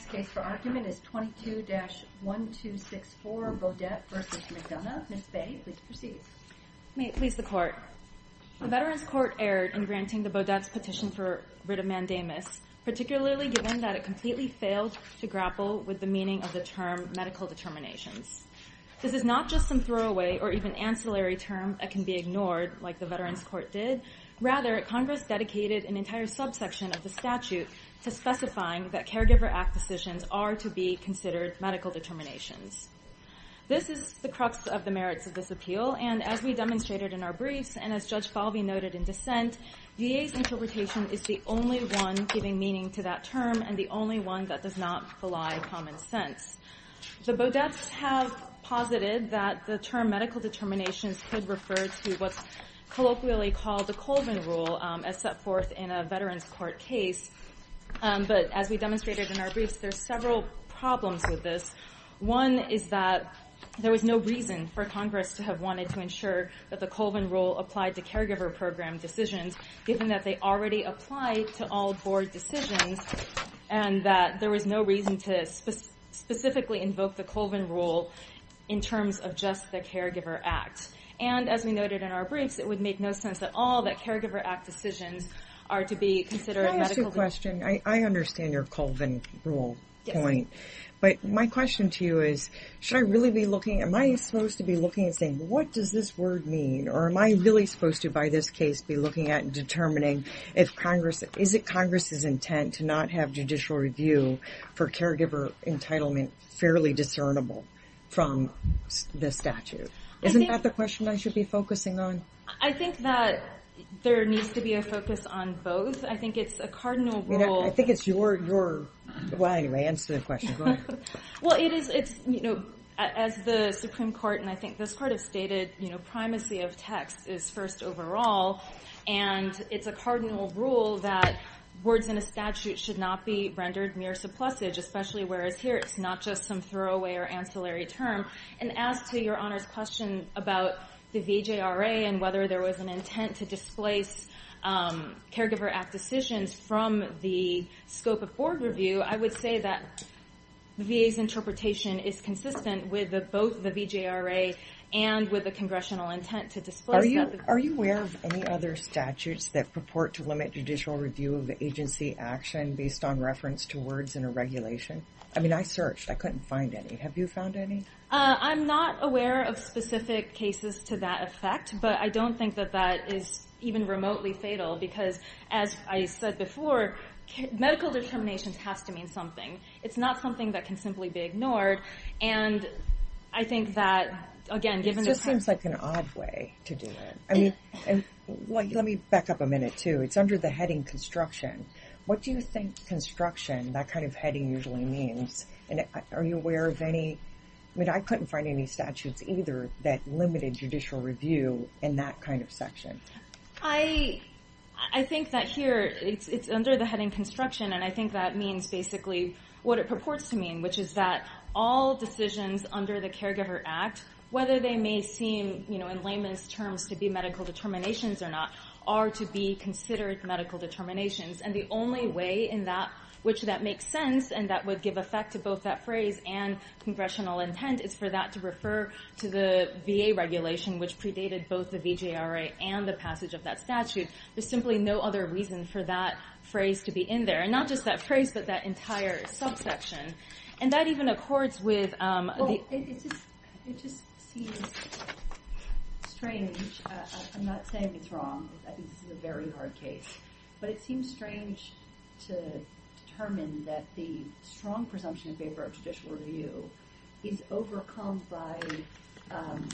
Next case for argument is 22-1264 Beaudette v. McDonough. Ms. Bay, please proceed. May it please the Court. The Veterans Court erred in granting the Beaudette's petition for writ of mandamus, particularly given that it completely failed to grapple with the meaning of the term medical determinations. This is not just some throwaway or even ancillary term that can be ignored, like the Veterans Court did. Rather, Congress dedicated an entire subsection of the statute to specifying that Caregiver Act decisions are to be considered medical determinations. This is the crux of the merits of this appeal, and as we demonstrated in our briefs, and as Judge Falvey noted in dissent, VA's interpretation is the only one giving meaning to that term and the only one that does not belie common sense. The Beaudettes have posited that the term medical determinations could refer to what's colloquially called the Colvin Rule, um, as set forth in a Veterans Court case. Um, but as we demonstrated in our briefs, there's several problems with this. One is that there was no reason for Congress to have wanted to ensure that the Colvin Rule applied to caregiver program decisions, given that they already applied to all board decisions, and that there was no reason to specifically invoke the Colvin Rule in terms of just the Caregiver Act. And as we noted in our briefs, it would make no sense at all that Caregiver Act decisions are to be considered medical. Can I ask you a question? I understand your Colvin Rule point, but my question to you is, should I really be looking, am I supposed to be looking and saying, what does this word mean? Or am I really supposed to, by this case, be looking at and determining if Congress, is it Congress's intent to not have judicial review for caregiver entitlement fairly discernible from the statute? Isn't that the question I should be focusing on? I think that there needs to be a focus on both. I think it's a cardinal rule. I think it's your, well anyway, answer the question. Go ahead. Well, it is, it's, you know, as the Supreme Court, and I think this Court have stated, you know, primacy of text is first overall, and it's a cardinal rule that words in a statute should not be rendered mere surplusage, especially whereas here it's not just some throwaway or ancillary term. And as to Your Honor's question about the VJRA and whether there was an intent to displace um, Caregiver Act decisions from the scope of board review, I would say that the VA's interpretation is consistent with both the VJRA and with the congressional intent to displace that. Are you aware of any other statutes that purport to limit judicial review of agency action based on reference to words in a regulation? I mean, I searched. I couldn't find any. Have you found any? Uh, I'm not aware of specific cases to that effect, but I don't think that that is even remotely fatal because, as I said before, medical determinations has to mean something. It's not something that can simply be ignored, and I think that, again, given the... It just seems like an odd way to do it. I mean, let me back up a minute, too. It's under the heading construction. What do you think construction, that kind of heading, usually means? And are you aware of any... I mean, I couldn't find any statutes either that limited judicial review in that kind of section. I think that here it's under the heading construction, and I think that means basically what it purports to mean, which is that all decisions under the Caregiver Act, whether they may seem, you know, in layman's terms, to be medical determinations or not, are to be considered medical determinations. And the only way in that which that makes sense and that would give effect to both that phrase and congressional intent is for that to refer to the VA regulation, which predated both the VJRA and the passage of that statute. There's simply no other reason for that phrase to be in there. And not just that phrase, but that entire subsection. And that even accords with... Um, the, It just seems strange. Uh, uh, I'm not saying it's wrong. I think this is a very hard case. But it seems strange to determine that the strong presumption in favor of judicial review is overcome by um,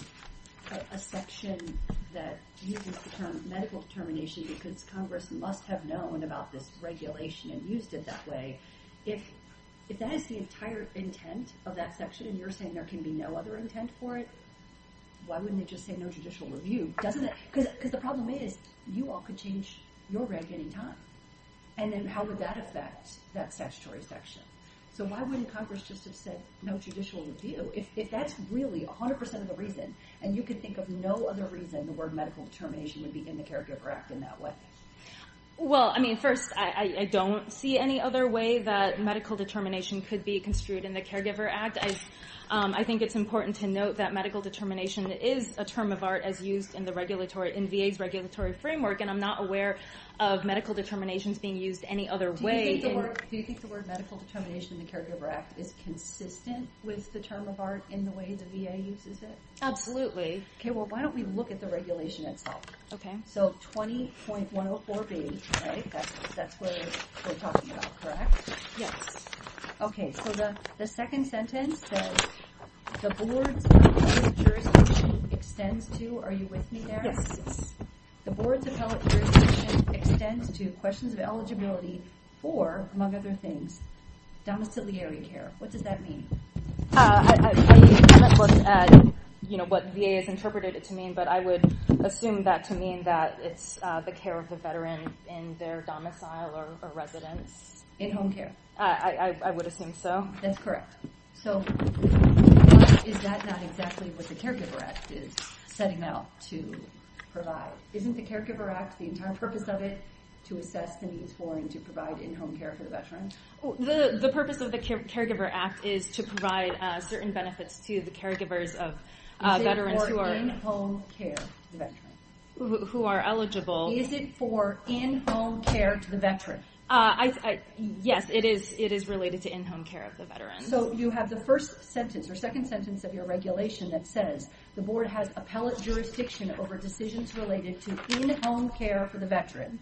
a section that uses the term medical determination because Congress must have known about this regulation and used it that way. If that is the entire intent of that section, and you're saying there can be no other intent for it, why wouldn't they just say no judicial review? Because the problem is, you all could change your reg any time. And then how would that affect that statutory section? So why wouldn't Congress just have said no judicial review? If that's really 100% of the reason, and you can think of no other reason the word medical determination would be in the Caregiver Act in that way. Well, I mean, first, I don't see any other way that medical determination could be construed in the Caregiver Act. Um, I think it's important to note that medical determination is a term of art as used in the regulatory, in VA's regulatory framework, and I'm not aware of medical determinations being used any other way. Do you think the word medical determination in the Caregiver Act is consistent with the term of art in the way the VA uses it? Absolutely. Okay, well, why don't we look at the regulation itself? Okay. So 20.104B, right? That's what we're talking about, correct? Yes. Okay, so the second sentence says, the board's appellate jurisdiction extends to, are you with me there? Yes. The board's appellate jurisdiction extends to questions of eligibility for, among other things, domiciliary care. What does that mean? Uh, I haven't looked at you know, what VA has interpreted it to mean, but I would assume that to mean that it's uh, the care of the veteran in their domicile or residence. In-home care. I would assume so. That's correct. So is that not exactly what the Caregiver Act is setting out to provide? Isn't the Caregiver Act, the entire purpose of it, to assess the needs for and to provide in-home care for the veteran? The purpose of the Caregiver Act is to provide uh, certain benefits to the caregivers of uh, veterans who are... Is it for in-home care to the veteran? Who are eligible. Is it for in-home care to the veteran? Uh, yes, it is related to in-home care of the veteran. So you have the first sentence or second sentence of your regulation that says, the board has appellate jurisdiction over decisions related to in-home care for the veteran.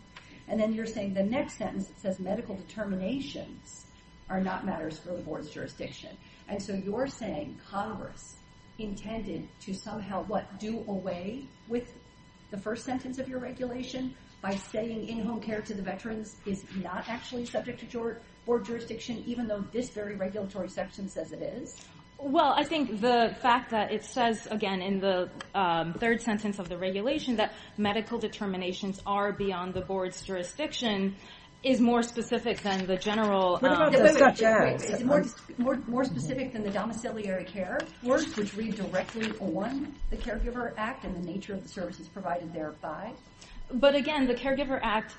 And then you're saying the next sentence says medical determinations are not matters for the board's jurisdiction. And so you're saying Congress intended to somehow, what, do away with the first sentence of your regulation by saying in-home care to the veterans is not actually subject to board jurisdiction, even though this very regulatory section says it is? Well, I think the fact that it says, again, in the um, third sentence of the regulation that medical determinations are beyond the board's jurisdiction is more specific than the general... What about um, the such as? Is it more specific than the domiciliary care words, which read directly on the Caregiver Act and the nature of the services provided thereby? But again, the Caregiver Act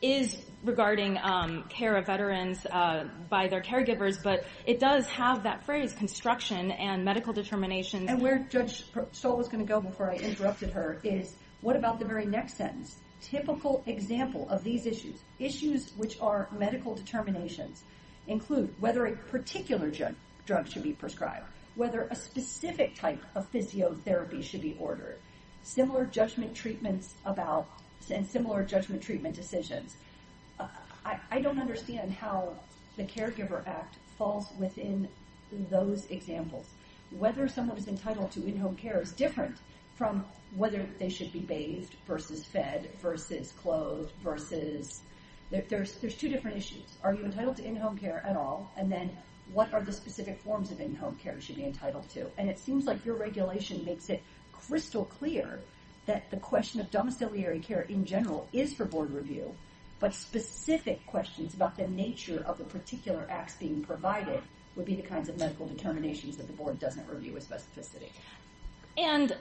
is regarding um, care of veterans uh, by their caregivers, but it does have that phrase, construction and medical determinations. And where Judge Stoll was going to go before I interrupted her is, what about the very next sentence? Typical example of these issues, issues which are medical determinations, include whether a particular drug should be prescribed, whether a specific type of physiotherapy should be ordered, similar judgment treatments about, and similar judgment treatment decisions. Uh, I don't understand how the Caregiver Act falls within those examples. Whether someone is entitled to in-home care is different from whether they should be bathed versus fed versus clothed versus... There's two different issues. Are you entitled to in-home care at all? And then what are the specific forms of in-home care you should be entitled to? And it seems like your regulation makes it crystal clear that the question of domiciliary care in general is for board review, but specific questions about the nature of the particular acts being provided would be the kinds of medical determinations that the board doesn't review with specificity. And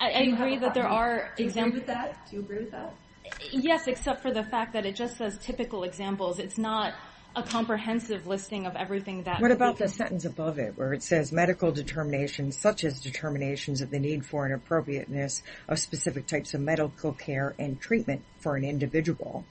I agree that there are... examples. with that? Do you agree with that? Yes, except for the fact that it just says typical examples. It's not a comprehensive listing of everything that... What about the sentence above it where it says medical determinations such as determinations of the need for an appropriateness of specific types of medical care and treatment for an individual?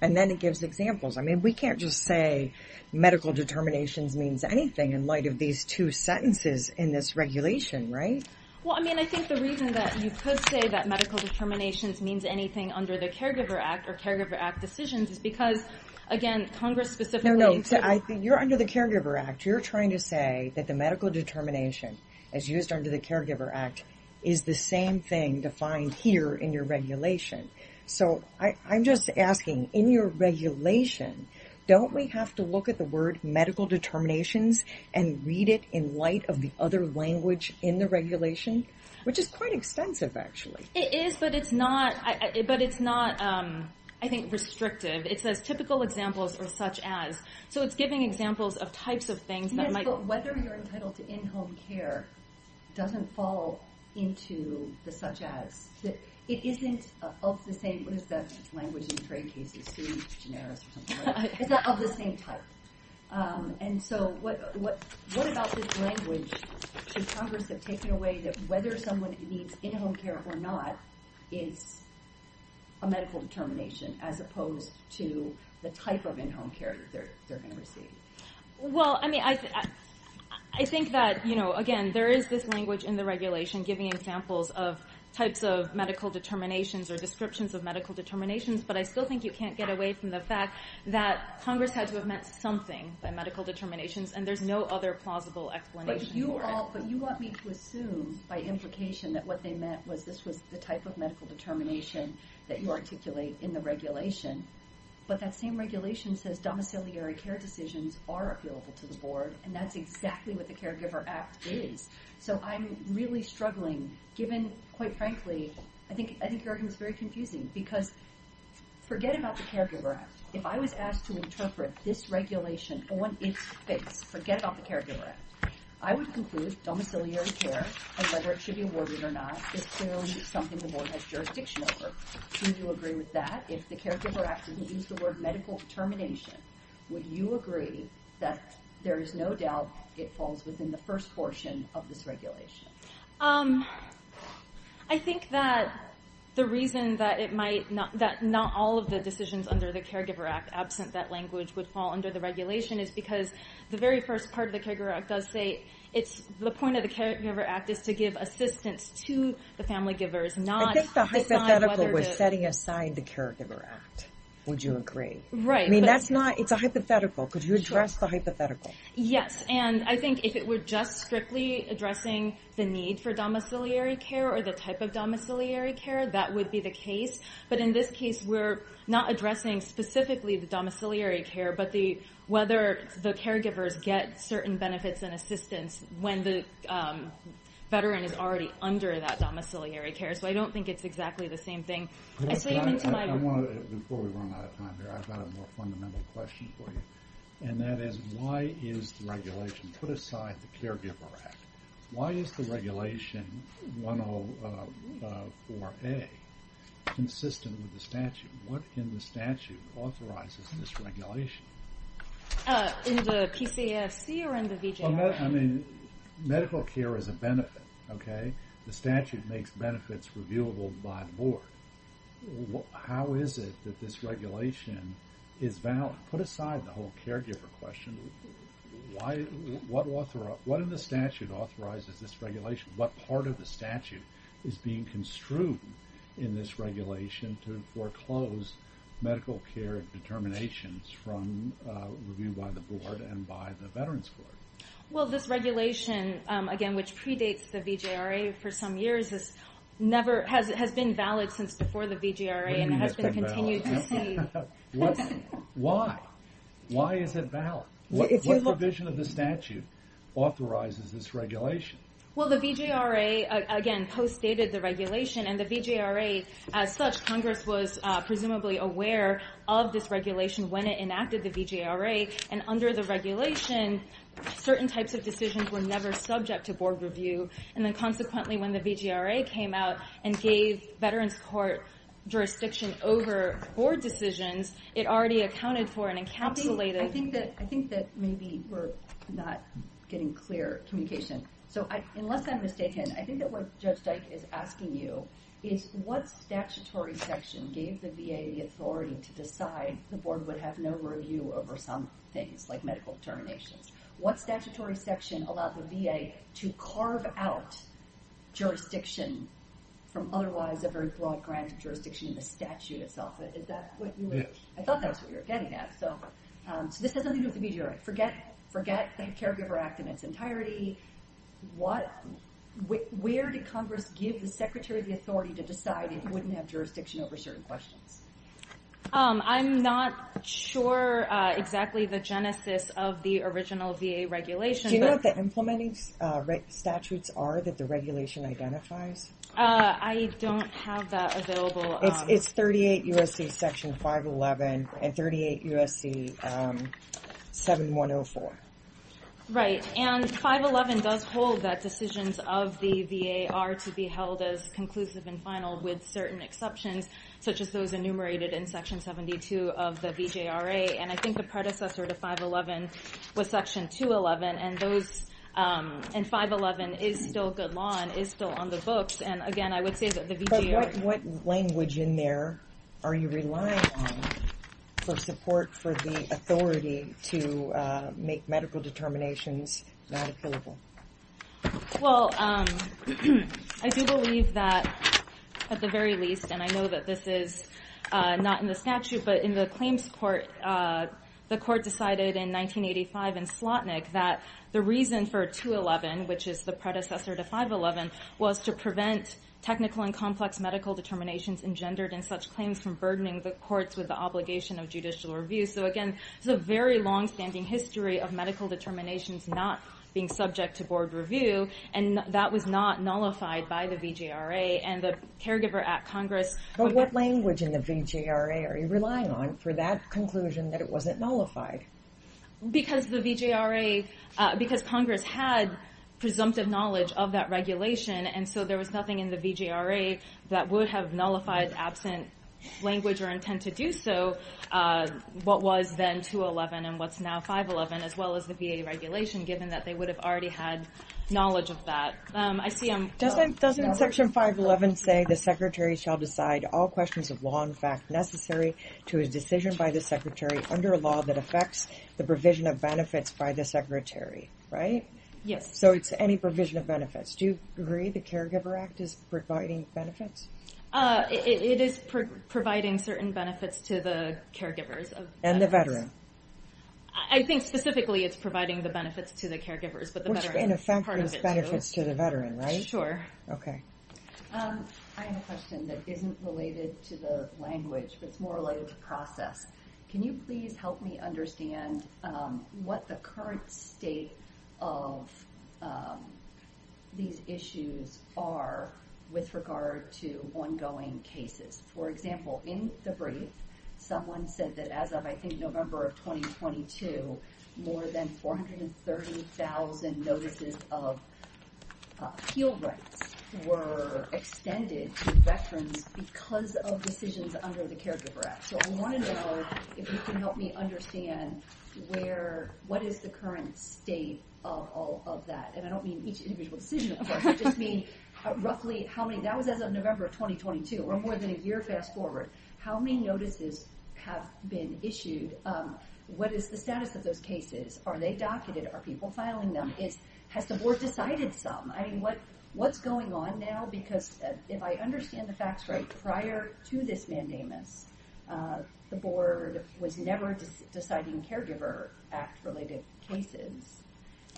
And then it gives examples. I mean, we can't just say medical determinations means anything in light of these two sentences in this regulation, right? Well, I mean, I think the reason that you could say that medical determinations means anything under the Caregiver Act or Caregiver Act decisions is because, again, Congress specifically... No, no, you're under the Caregiver Act. You're trying to say that the medical determination as used under the Caregiver Act is the same thing defined here in your regulation. So I'm just asking, in your regulation, don't we have to look at the word medical determinations and read it in light of the other language in the regulation? Which is quite extensive, actually. It is, but it's not, um, I think, restrictive. It says typical examples or such as. So it's giving examples of types of things that might... Yes, but whether you're entitled to in-home care doesn't fall into the such as. It isn't uh, of the same, what is that language in trade cases, sui generis or something like that? It's not of the same type. Um, And so what what what about this language should Congress have taken away that whether someone needs in-home care or not is a medical determination as opposed to the type of in-home care that they're they're going to receive? Well, I mean, I think that, you know, again, there is this language in the regulation giving examples of types of medical determinations or descriptions of medical determinations, but I still think you can't get away from the fact that Congress had to have meant something by medical determinations, and there's no other plausible explanation But you for it. all, but you want me to assume by implication that what they meant was this was the type of medical determination that you articulate in the regulation. But that same regulation says domiciliary care decisions are appealable to the board, and that's exactly what the Caregiver Act is. So I'm really struggling, given, quite frankly, I think I think your argument is very confusing because forget about the Caregiver Act. If I was asked to interpret this regulation on its face, forget about the Caregiver Act. I would conclude domiciliary care and whether it should be awarded or not is clearly something the board has jurisdiction over. Do you agree with that? If the Caregiver Act didn't use the word medical determination, would you agree that there is no doubt it falls within the first portion of this regulation? Um, I think that the reason that it might not, that not all of the decisions under the Caregiver Act, absent that language, would fall under the regulation is because the very first part of the Caregiver Act does say it's the point of the Caregiver Act is to give assistance to the family givers, not I think the hypothetical was setting aside the Caregiver Act. Would you agree? Right, I mean, that's not, it's a hypothetical. Could you address the hypothetical? Yes, and I think if it were just strictly addressing the need for domiciliary care or the type of domiciliary care, that would be the case. But in this case, we're not addressing specifically the domiciliary care, but the whether the caregivers get certain benefits and assistance when the um, veteran is already under that domiciliary care. So I don't think it's exactly the same thing. I say But into my I want to, before we run out of time here, I've got a more fundamental question for you. And that is, why is the regulation, put aside the Caregiver Act, why is the regulation 104A consistent with the statute? What in the statute authorizes this regulation? uh, in the PCAFC or in the VJR? Well, med- I mean, medical care is a benefit, okay? The statute makes benefits reviewable by the board. How is it that this regulation is valid? Put aside the whole caregiver question. Why? What author? What in the statute authorizes this regulation? What part of the statute is being construed in this regulation to foreclose medical care determinations from uh, review by the board and by the Veterans Court? Well, this regulation, um, again, which predates the VJRA for some years, is never has has been valid since before the What VJRA, and has been been continued to see. why? Why is it valid? What, If you provision of the statute authorizes this regulation? Well, the VJRA, again, postdated the regulation, and the VJRA, as such, Congress was uh, presumably aware of this regulation when it enacted the VJRA, and under the regulation, certain types of decisions were never subject to board review, and then consequently, when the VJRA came out and gave Veterans Court jurisdiction over board decisions, it already accounted for and encapsulated. I think that maybe we're not getting clear communication. So unless I'm mistaken, I think that what Judge Dyke is asking you is what statutory section gave the VA the authority to decide the board would have no review over some things like medical determinations? What statutory section allowed the VA to carve out jurisdiction from otherwise a very broad grant of jurisdiction in the statute itself? Is that what you were? I thought that was what you were getting at. So, um, so this has nothing to do with the. Forget, forget the Caregiver Act in its entirety. What, where did Congress give the Secretary the authority to decide it wouldn't have jurisdiction over certain questions? Um, I'm not sure uh, exactly the genesis of the original VA regulation. Do you know what the implementing uh, statutes are that the regulation identifies? uh, I don't have that available. It's um, 38 USC section 511 and 38 USC um, 7104. Right, and 511 does hold that decisions of the VA are to be held as conclusive and final with certain exceptions, such as those enumerated in Section 72 of the VJRA, and I think the predecessor to 511 was Section 211, and those, um, and 511 is still good law and is still on the books, and again, I would say that the VJRA... But what language in there are you relying on for support for the authority to uh, make medical determinations not appealable? Well, um, I do believe that, at the very least, and I know that this is uh, not in the statute, but in the claims court, uh, the court decided in 1985 in Slotnick that the reason for 211, which is the predecessor to 511, was to prevent technical and complex medical determinations engendered in such claims from burdening the courts with the obligation of judicial review. So again, there's a very long-standing history of medical determinations not being subject to board review, and that was not nullified by the VJRA, and the Caregiver Act Congress... But what language in the VJRA are you relying on for that conclusion that it wasn't nullified? Because the VJRA, uh, because Congress had presumptive knowledge of that regulation, and so there was nothing in the VJRA that would have nullified absent language or intent to do so, uh, what was then 211 and what's now 511, as well as the VA regulation, given that they would have already had knowledge of that. Um, I see I'm... Doesn't Section 511 say the Secretary shall decide all questions of law and fact necessary to his decision by the Secretary under a law that affects the provision of benefits by the Secretary, right? Yes. So it's any provision of benefits. Do you agree the Caregiver Act is providing benefits? Uh, it is providing certain benefits to the caregivers. And the veteran? I think specifically it's providing the benefits to the caregivers, but the veteran... Which in effect is benefits to the veteran, right? Sure. Okay. Um, I have a question that isn't related to the language, but it's more related to process. Can you please help me understand um, what the current state of um, these issues are with regard to ongoing cases? For example, in the brief, someone said that as of, I think, November of 2022, more than 430,000 notices of appeal rights were extended to veterans because of decisions under the Caregiver Act. So I want to know if you can help me understand where what is the current state of all of that. And I don't mean each individual decision, of course. I just mean uh, roughly how many... That was as of November of 2022, or more than a year fast forward. How many notices have been issued? Um, what is the status of those cases? Are they docketed? Are people filing them? Is has the board decided some? I mean, what's going on now? Because uh, if I understand the facts right, prior to this mandamus, uh, the board was never deciding Caregiver Act-related cases,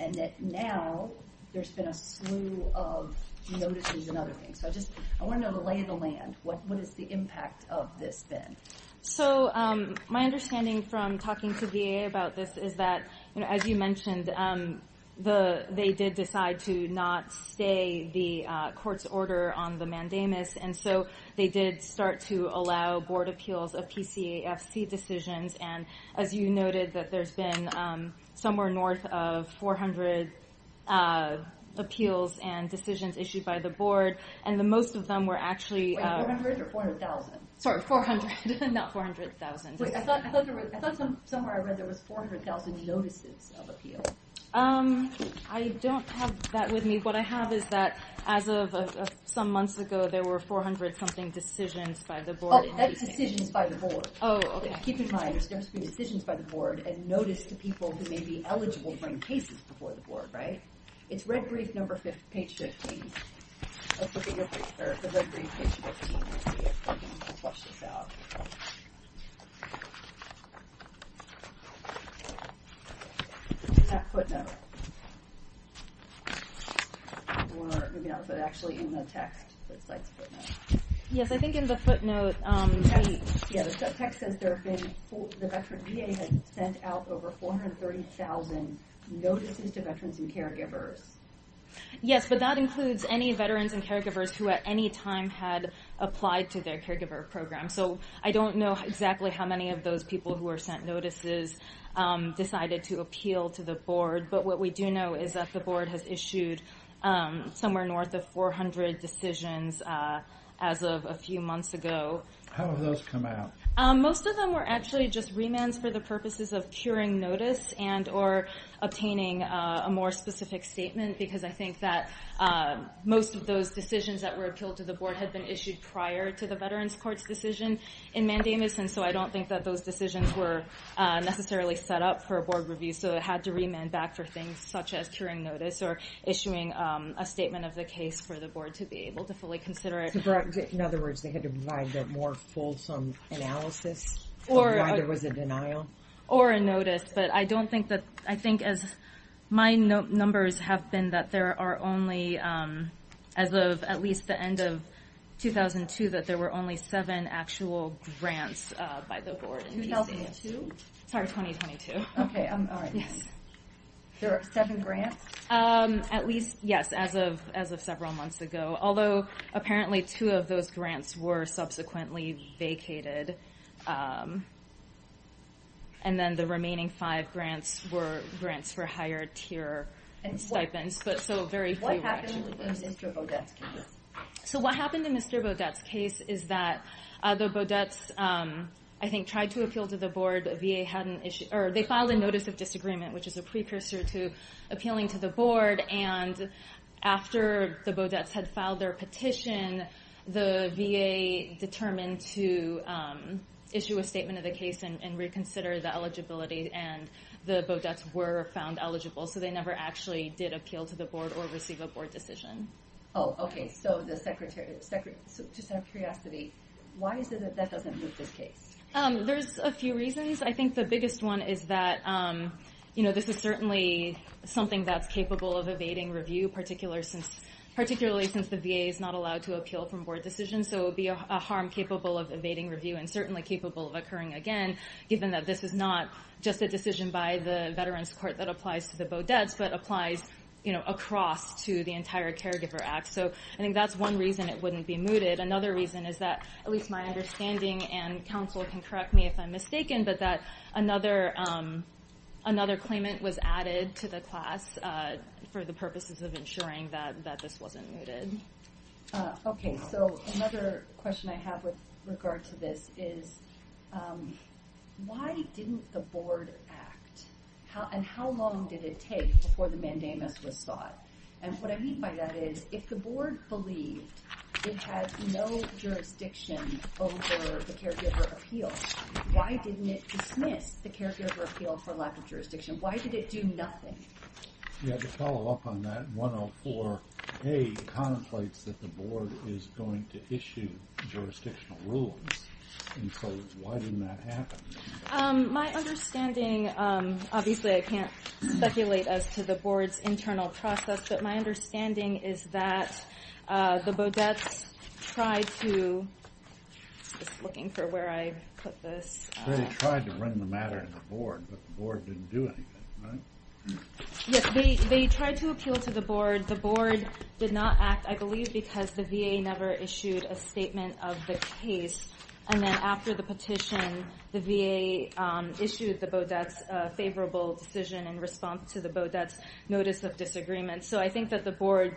and that now there's been a slew of notices and other things. So I just... I want to know the lay of the land. What is the impact of this then? So um, my understanding from talking to VA about this is that, as you mentioned, um, they did decide to not stay the uh, court's order on the mandamus, and so they did start to allow board appeals of PCAFC decisions. And as you noted, that there's been um, somewhere north of 400 uh, appeals and decisions issued by the board, and the most of them were actually... Wait, uh, 400 or 400,000? Sorry, 400, not 400,000. Wait, I thought somewhere I read there was 400,000 notices of appeal. Um, I don't have that with me. What I have is that as of some months ago, there were 400-something decisions by the board. Oh, that's decisions by the board. Oh, okay. Keep in mind, there's going to be decisions by the board and notice to people who may be eligible to bring cases before the board, right? It's red brief number, page 15. Let's look at your brief, or the red brief, page 15, and see if we can flush this out. That footnote. Or maybe not, but actually in the text, it cites a footnote. Yes, I think in the footnote... Yeah, the text says there have been... The veteran VA has sent out over 430,000 notices to veterans and caregivers. Yes, but that includes any veterans and caregivers who at any time had applied to their caregiver program. So I don't know exactly how many of those people who were sent notices um, decided to appeal to the board. But what we do know is that the board has issued um, somewhere north of 400 decisions uh, as of a few months ago. How have those come out? Um, most of them were actually just remands for the purposes of curing notice and or obtaining uh, a more specific statement because I think that uh, most of those decisions that were appealed to the board had been issued prior to the Veterans Court's decision in mandamus, and so I don't think that those decisions were uh, necessarily set up for a board review, so it had to remand back for things such as curing notice or issuing um, a statement of the case for the board to be able to fully consider it. In other words, they had to provide that more fulsome analysis Or of why a- there was a denial. or a notice, but I don't think that, I think as my numbers have been that there are only, um, as of at least the end of 2002, that there were only seven actual grants uh, by the board in 2002? Sorry, 2022. Okay, I'm, all right. Yes. There are seven grants? Um, at least, yes, as of as of several months ago. Although apparently two of those grants were subsequently vacated, um, and then the remaining five grants were grants for higher tier stipends. But so very few What happened in. Mr. Beaudette's case? So what happened in Mr. Beaudette's case is that uh, the Beaudettes, um, I think, tried to appeal to the board. VA hadn't issued, or they filed a notice of disagreement, which is a precursor to appealing to the board. And after the Beaudettes had filed their petition, the VA determined to um, issue a statement of the case and, and reconsider the eligibility. And the Beaudettes were found eligible, so they never actually did appeal to the board or receive a board decision. Oh, okay, so the secretary, secret, so just out of curiosity, why is it that that doesn't move this case? Um, there's a few reasons. I think the biggest one is that, um, you know, this is certainly something that's capable of evading review, particular since, particularly since the VA is not allowed to appeal from board decisions. So it would be a, harm capable of evading review and certainly capable of occurring again, given that this is not just a decision by the Veterans Court that applies to the Beaudettes, but applies you know, across to the entire Caregiver Act. So I think that's one reason it wouldn't be mooted. Another reason is that, at least my understanding, and counsel can correct me if I'm mistaken, but that another um, another claimant was added to the class uh, for the purposes of ensuring that, this wasn't mooted. Uh, okay, so another question I have with regard to this is, um, why didn't the board act? How, and how long did it take before the mandamus was sought? And what I mean by that is, if the board believed it had no jurisdiction over the caregiver appeal, why didn't it dismiss the caregiver appeal for lack of jurisdiction? Why did it do nothing? Yeah, to follow up on that, 104A contemplates that the board is going to issue jurisdictional rulings. And so why didn't that happen? Um, my understanding, um, obviously I can't speculate as to the board's internal process, but my understanding is that uh, the Beaudettes tried to, just looking for where I put this. uh, They tried to bring the matter to the board, but the board didn't do anything, right? Yes, they, tried to appeal to the board. The board did not act, I believe, because the VA never issued a statement of the case. And then after the petition, the VA um, issued the Beaudettes a favorable decision in response to the Beaudettes' notice of disagreement. So I think that the board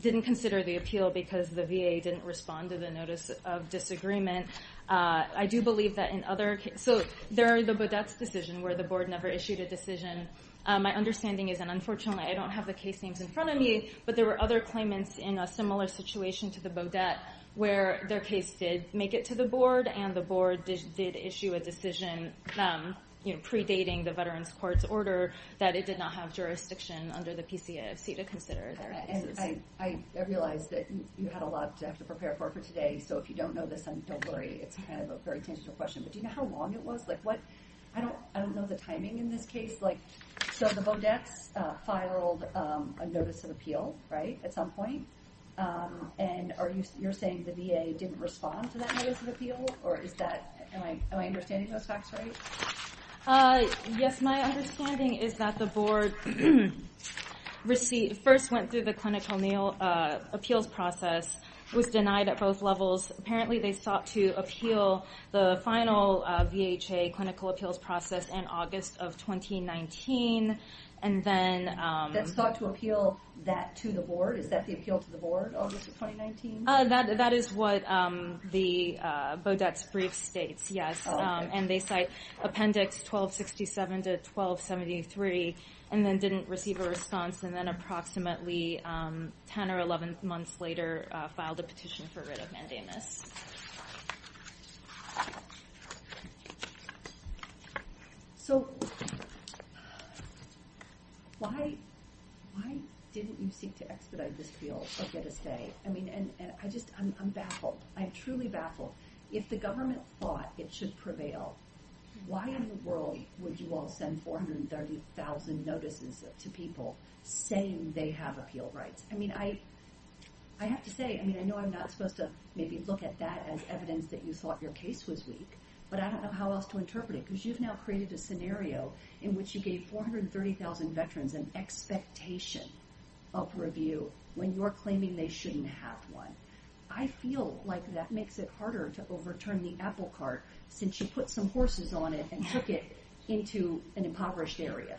didn't consider the appeal because the VA didn't respond to the notice of disagreement. Uh, I do believe that in other cases, so there are the Beaudettes' decision where the board never issued a decision. Uh, my understanding is, and unfortunately I don't have the case names in front of me, but there were other claimants in a similar situation to the Beaudette where their case did make it to the board and the board did, issue a decision um, predating the Veterans Court's order that it did not have jurisdiction under the PCAFC to consider their And cases. I, I, I realize that you- you had a lot to have to prepare for for today, so if you don't know this, then don't worry. It's kind of a very tangential question, but do you know how long it was? Like what, I don't, I don't know the timing in this case, like, so the Beaudettes uh, filed um, a notice of appeal, right, at some point? Um, and are you, you're saying the VA didn't respond to that notice of appeal, or is that, am I, am I understanding those facts right? Uh, yes, my understanding is that the board first went through the clinical uh, appeals process, was denied at both levels. Apparently, they sought to appeal the final VHA clinical appeals process in August of 2019. And then... Um, that sought to appeal that to the board? Is that the appeal to the board, August of 2019? Uh, that is what um, the uh, Beaudette's brief states, yes. Oh, um, and they cite Appendix 1267 to 1273, and then didn't receive a response, and then approximately 10 or 11 months later uh, filed a petition for writ of mandamus. So why didn't you seek to expedite this appeal or get a stay? I mean, and I just, I'm baffled. I'm truly baffled. If the government thought it should prevail, why in the world would you all send 430,000 notices to people saying they have appeal rights? I mean, I have to say, I mean, I know I'm not supposed to maybe look at that as evidence that you thought your case was weak, but I don't know how else to interpret it, because you've now created a scenario in which you gave 430,000 veterans an expectation of review when you're claiming they shouldn't have one. I feel like that makes it harder to overturn the apple cart since you put some horses on it and took it into an impoverished area.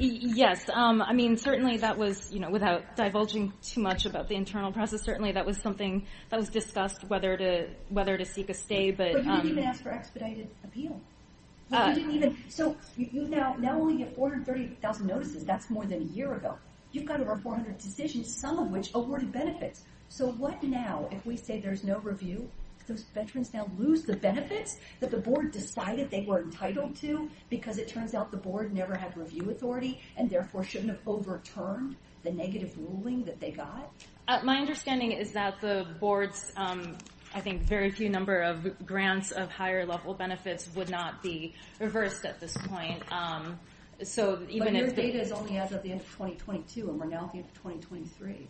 Yes. Um, I mean, certainly that was, you know, without divulging too much about the internal process, certainly that was something that was discussed, whether to seek a stay, but... You didn't even um, ask for expedited appeal. Uh, you didn't even, so you now only have 430,000 notices. That's more than a year ago. You've got over 400 decisions, some of which awarded benefits. So what now if we say there's no review? Those veterans now lose the benefits that the board decided they were entitled to because it turns out the board never had review authority and therefore shouldn't have overturned the negative ruling that they got? Uh, my understanding is that the board's, um, I think, very few number of grants of higher level benefits would not be reversed at this point. Um, so even if... But your data is only as of the end of 2022 and we're now at the end of 2023.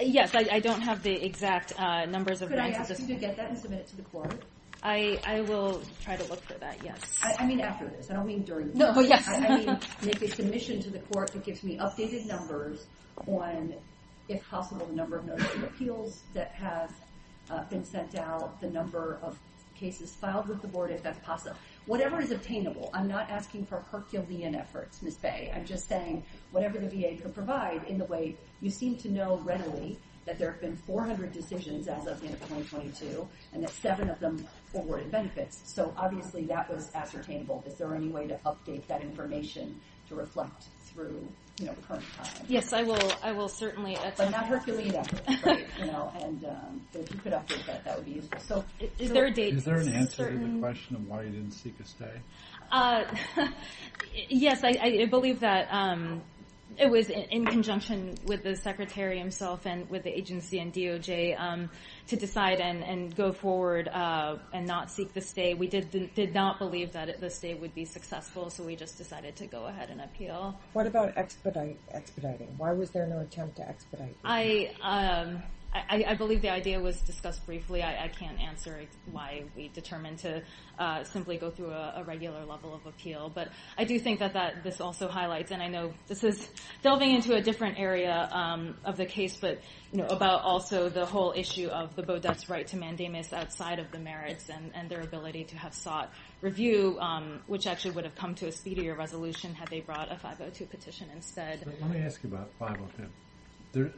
Yes, I don't have the exact uh, numbers of grants. Could I ask you to get that and submit it to the court? I will try to look for that, yes. I mean after this. I don't mean during this. No, yes. I mean make a submission to the court that gives me updated numbers on, if possible, the number of notice of appeals that have uh, been sent out, the number of cases filed with the board, if that's possible. Whatever is obtainable. I'm not asking for Herculean efforts, Ms. Bay. I'm just saying whatever the VA could provide in the way you seem to know readily that there have been 400 decisions as of the end of 2022 and that seven of them awarded benefits. So obviously that was ascertainable. Is there any way to update that information to reflect through the current time? Yes, I will I will certainly attempt. But not Herculean efforts, right? And um, if you could update that, that would be useful. So Is there a date? Is there an answer to the question of why you didn't seek a stay? Uh, yes, I believe that um, it was in conjunction with the secretary himself and with the agency and DOJ um, to decide and go forward uh, and not seek the stay. We did not believe that the stay would be successful, so we just decided to go ahead and appeal. What about expediting? Why was there no attempt to expedite? Um, I believe the idea was discussed briefly. I can't answer why we determined to uh, simply go through a regular level of appeal. But I do think that this also highlights, and I know this is delving into a different area um, of the case, but about also the whole issue of the Beaudette's right to mandamus outside of the merits and their ability to have sought review, um, which actually would have come to a speedier resolution had they brought a 502 petition instead. Let me ask you about 502.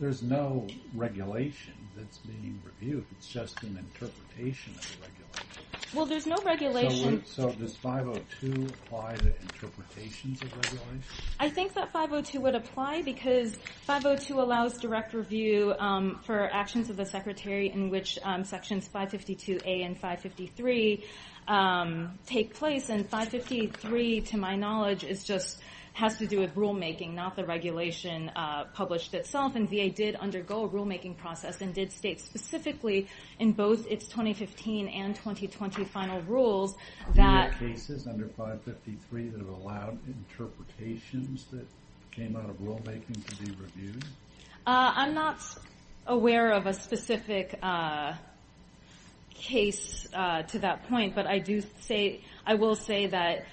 There's no regulation that's being reviewed. It's just an interpretation of the regulation. Well, there's no regulation. So does 502 apply to interpretations of regulation? I think that 502 would apply because 502 allows direct review um, for actions of the secretary in which um, sections 552A and 553 um, take place. And 553, to my knowledge, has to do with rulemaking, not the regulation uh, published itself. And VA did undergo a rulemaking process and did state specifically in both its 2015 and 2020 final rules that... Cases under 553 that have allowed interpretations that came out of rulemaking to be reviewed? Uh, I'm not aware of a specific uh, case to that point, but I do say I will say that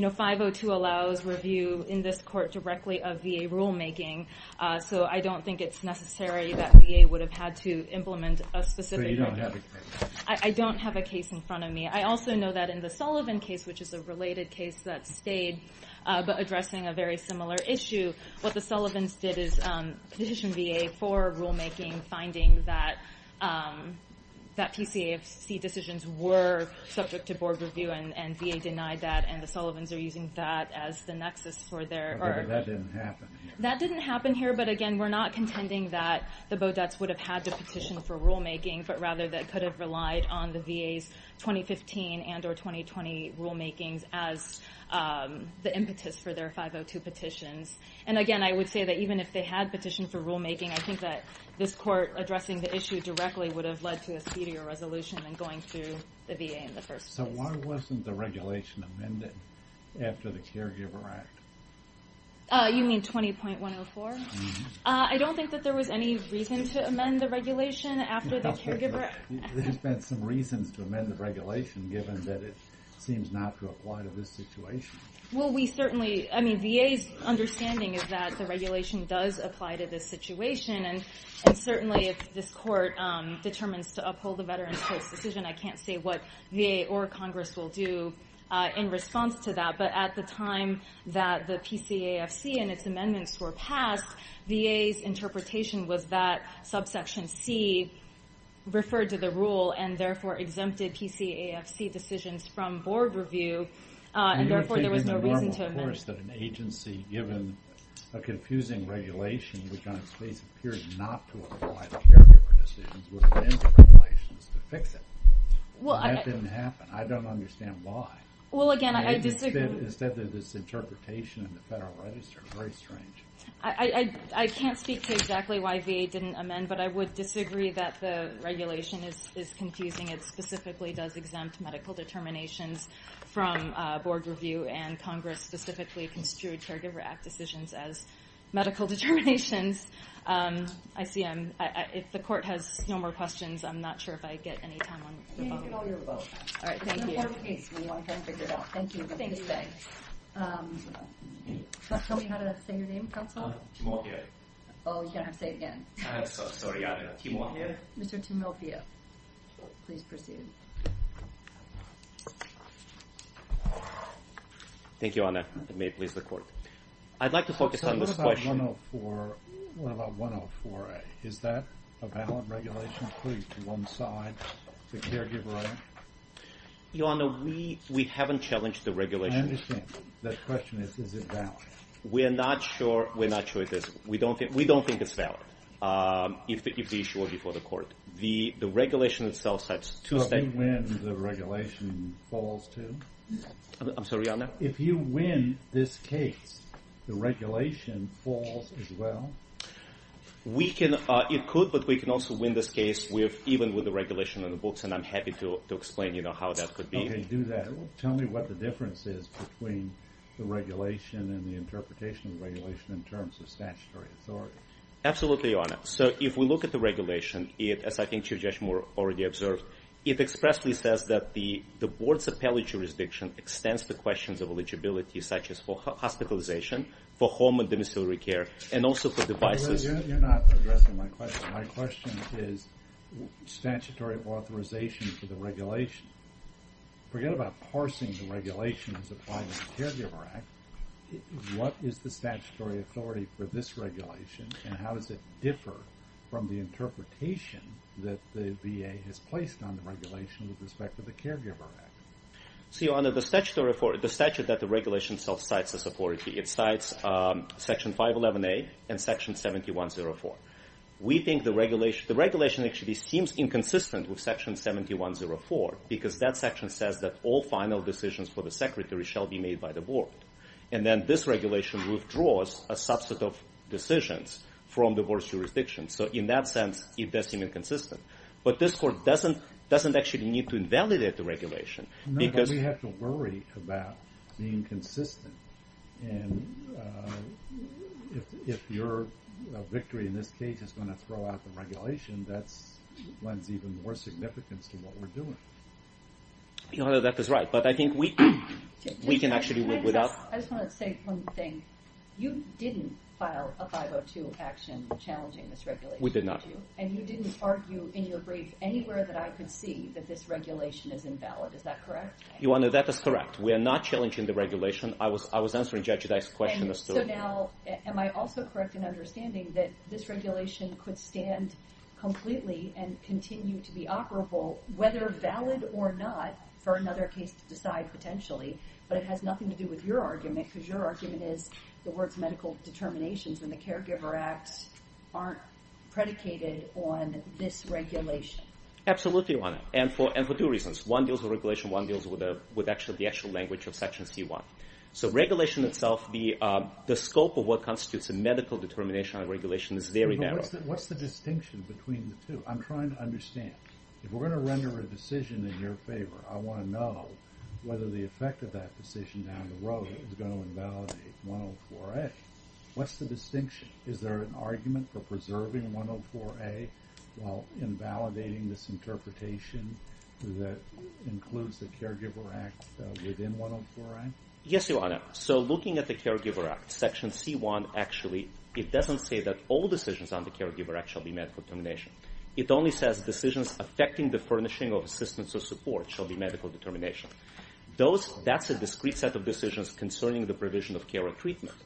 502 allows review in this court directly of VA rulemaking, uh, so I don't think it's necessary that VA would have had to implement a specific... But you don't have a case. I don't have a case in front of me. I also know that in the Sullivan case, which is a related case that stayed, uh, but addressing a very similar issue, what the Sullivans did is um, petition VA for rulemaking, finding that um, PCAFC decisions were subject to board review, and VA denied that, and the Sullivans are using that as the nexus for their... But that didn't happen here. That didn't happen here, but again, we're not contending that the Beaudettes would have had to petition for rulemaking, but rather that could have relied on the VA's 2015 and or 2020 rulemakings as um, the impetus for their 502 petitions. And again, I would say that even if they had petitioned for rulemaking, I think that this court addressing the issue directly would have led to a speedier resolution than going through the VA in the first place. So why wasn't the regulation amended after the Caregiver Act? Uh, you mean 20.104? Mm-hmm. Uh, I don't think that there was any reason to amend the regulation after the Caregiver There's been some reasons to amend the regulation, given that it seems not to apply to this situation. Well, we certainly... I mean, VA's understanding is that the regulation does apply to this situation, and certainly if this court um, determines to uphold the Veterans Court's decision, I can't say what VA or Congress will do Uh, in response to that, but at the time that the PCAFC and its amendments were passed, VA's interpretation was that subsection C referred to the rule and therefore exempted PCAFC decisions from board review, uh, and therefore there was no reason to amend. Of course, that an agency, given a confusing regulation, which on its face appears not to apply to caregiver decisions, would amend the regulations to fix it. Well, that didn't happen. I don't understand why. Well, again, I disagree. Instead, there's this interpretation in the Federal Register. Very strange. I can't speak to exactly why VA didn't amend, but I would disagree that the regulation is confusing. It specifically does exempt medical determinations from uh, board review, and Congress specifically construed Caregiver Act decisions as medical determinations. Um, I see I'm, if the court has no more questions, I'm not sure if I get any time on the phone. You get all your votes. All right, thank you. It's an important case when you want to try and figure it out. Thank you. Thank you. Um, tell me how to say your name, Counsel. Uh, Timofeyev. Oh, you're going to have to say it again. Sorry, Timofeyev. Mr. Timofeyev, please proceed. Thank you, Anna. It may please the court. I'd like to focus on this question. What about 104A? Is that a valid regulation, putting to one side the Caregiver Act? Your Honor, we haven't challenged the regulation. I understand. The question is, is it valid? We're not sure We're not sure it is. We don't think we don't think it's valid, um, if the issue were before the court. The regulation itself sets two So if you win, the regulation falls too? I'm sorry, Your Honor? If you win this case, the regulation falls as well? We can, uh, it could, but we can also win this case with, even with the regulation in the books, and I'm happy to explain you know, how that could be. Okay, do that. Tell me what the difference is between the regulation and the interpretation of the regulation in terms of statutory authority. Absolutely, Your Honor. So if we look at the regulation, it, as I think Chief Judge Moore already observed, it expressly says that the board's appellate jurisdiction extends to questions of eligibility, such as for hospitalization, for home and domiciliary care, and also for devices. You're not addressing my question. My question is statutory authorization for the regulation. Forget about parsing the regulation as applied to the Caregiver Act. What is the statutory authority for this regulation, and how does it differ from the interpretation that the VA has placed on the regulation with respect to the Caregiver Act? See, Your Honor, the statute that the regulation itself cites as authority, it cites um, Section 511A and Section 7104. We think the regulation actually seems inconsistent with Section 7104 because that section says that all final decisions for the Secretary shall be made by the board. And then this regulation withdraws a subset of decisions from the board's jurisdiction. So in that sense, it does seem inconsistent. But this Court doesn't actually need to invalidate the regulation. No, but we have to worry about being consistent. And uh, if your uh, victory in this case is going to throw out the regulation, that lends even more significance to what we're doing. Your Honor, that is right. But I think we can actually Can live without. I just want to say one thing. You didn't file a 502 action challenging this regulation. We did not. And you didn't argue in your brief anywhere that I could see that this regulation is invalid. Is that correct? Your Honor, that is correct. We are not challenging the regulation. I was I was answering Judge Dyk's question as to so now, am I also correct in understanding that this regulation could stand completely and continue to be operable, whether valid or not, for another case to decide potentially, but it has nothing to do with your argument, because your argument is the words medical determinations in the Caregiver Act aren't predicated on this regulation. Absolutely, Your Honor, and for and for two reasons. One deals with regulation. One deals with the with actually the actual language of Section C1. So regulation itself, the um, the scope of what constitutes a medical determination on regulation is very But narrow. what's the, what's the distinction between the two? I'm trying to understand. If we're going to render a decision in your favor, I want to know whether the effect of that decision down the road is going to invalidate 104A. What's the distinction? Is there an argument for preserving 104A while invalidating this interpretation that includes the Caregiver Act uh, within 104A? Yes, Your Honor. So looking at the Caregiver Act, Section C1 actually, it doesn't say that all decisions on the Caregiver Act shall be medical determination. It only says decisions affecting the furnishing of assistance or support shall be medical determination. That's a discrete set of decisions concerning the provision of care or treatment.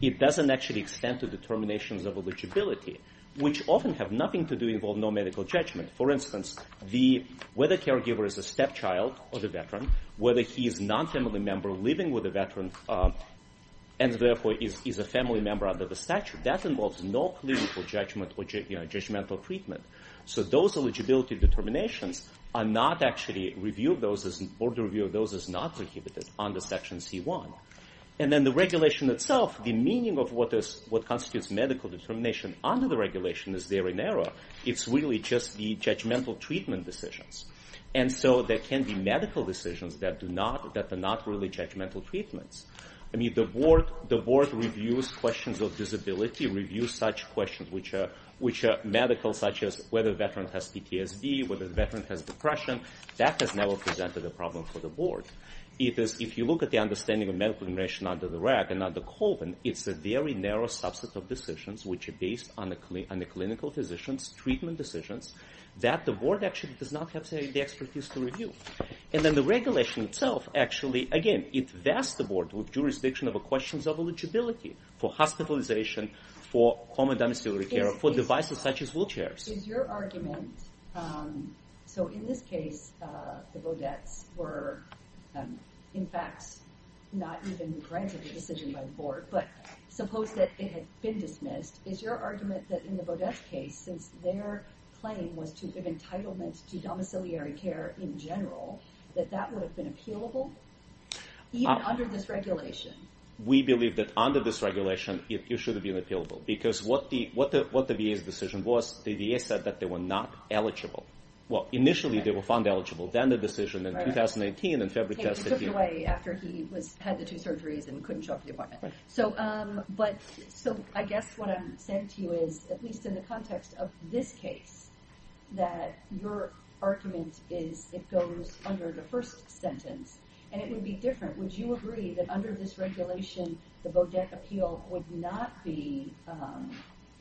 It doesn't actually extend to determinations of eligibility, which often have nothing to do involve no medical judgment. For instance, the whether caregiver is a stepchild or the veteran, whether he is non-family member living with the veteran, uh, and therefore is, a family member under the statute, that involves no clinical judgment or judgmental treatment. So those eligibility determinations are not actually review of those as board review of those is not prohibited under Section C1. And then the regulation itself, the meaning of what constitutes medical determination under the regulation is there in error. It's really just the judgmental treatment decisions. And so there can be medical decisions that do not that are not really judgmental treatments. I mean, the board the board reviews questions of disability, reviews such questions which are which are medical, such as whether the veteran has PTSD, whether the veteran has depression. That has never presented a problem for the board. It is, if you look at the understanding of medical information under the RAC and under Colvin, it's a very narrow subset of decisions which are based on the, clinical physicians' treatment decisions that the board actually does not have the expertise to review. And then the regulation itself actually, again, it vests the board with jurisdiction over questions of eligibility for hospitalization, for common domiciliary care, for devices such as wheelchairs. Is your argument, um, so in this case, uh, the Beaudettes were, um, in fact, not even granted a decision by the board, but suppose that it had been dismissed, is your argument that in the Beaudettes case, since their claim was to give entitlement to domiciliary care in general, that that would have been appealable, even Uh, under this regulation? We believe that under this regulation, it, should have been appealable because what the what the what the VA's decision was, the VA said that they were not eligible. Well, initially they were found eligible. Then the decision in Right. 2018 in February Okay, it took it away after he was had the two surgeries and couldn't show up for the appointment. So, um, but so I guess what I'm saying to you is, at least in the context of this case, that your argument is it goes under the first sentence, and it would be different. Would you agree that under this regulation, the Beaudette appeal would not be um,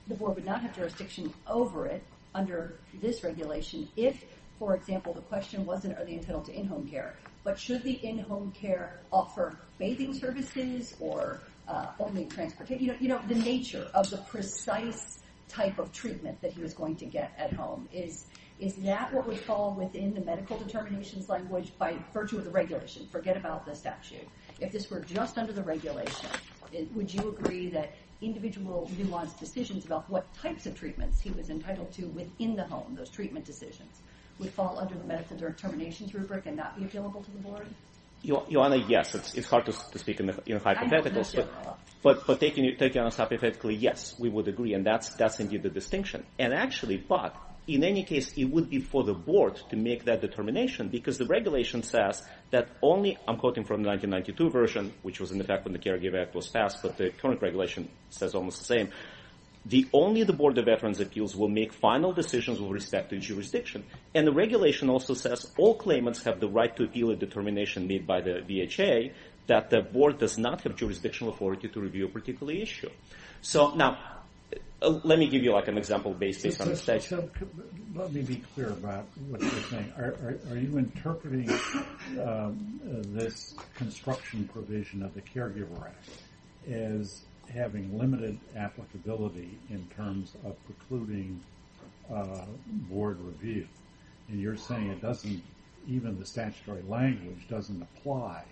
the board would not have jurisdiction over it under this regulation if, for example, the question wasn't are they entitled to in-home care, but should the in-home care offer bathing services or uh, only transportation? You know, the nature of the precise type of treatment that he was going to get at home is is that what would fall within the medical determinations language by virtue of the regulation? Forget about the statute. If this were just under the regulation, would you agree that individual nuanced decisions about what types of treatments he was entitled to within the home, those treatment decisions, would fall under the medical determinations rubric and not be appealable to the board? Your, Honor, yes, it's, it's hard to, speak in, hypotheticals, but, but, but taking, taking us hypothetically, yes, we would agree, and that's, that's indeed the distinction. And actually, but in any case, it would be for the board to make that determination because the regulation says that only, I'm quoting from the 1992 version, which was in effect when the Caregiver Act was passed, but the current regulation says almost the same. The only the Board of Veterans Appeals will make final decisions with respect to jurisdiction. And the regulation also says all claimants have the right to appeal a determination made by the VHA that the board does not have jurisdictional authority to review a particular issue. So now, Uh, let me give you like an example based on the statute. So let me be clear about what you're saying. Are you interpreting um, this construction provision of the Caregiver Act as having limited applicability in terms of precluding uh, board review? And you're saying it doesn't, even the statutory language doesn't apply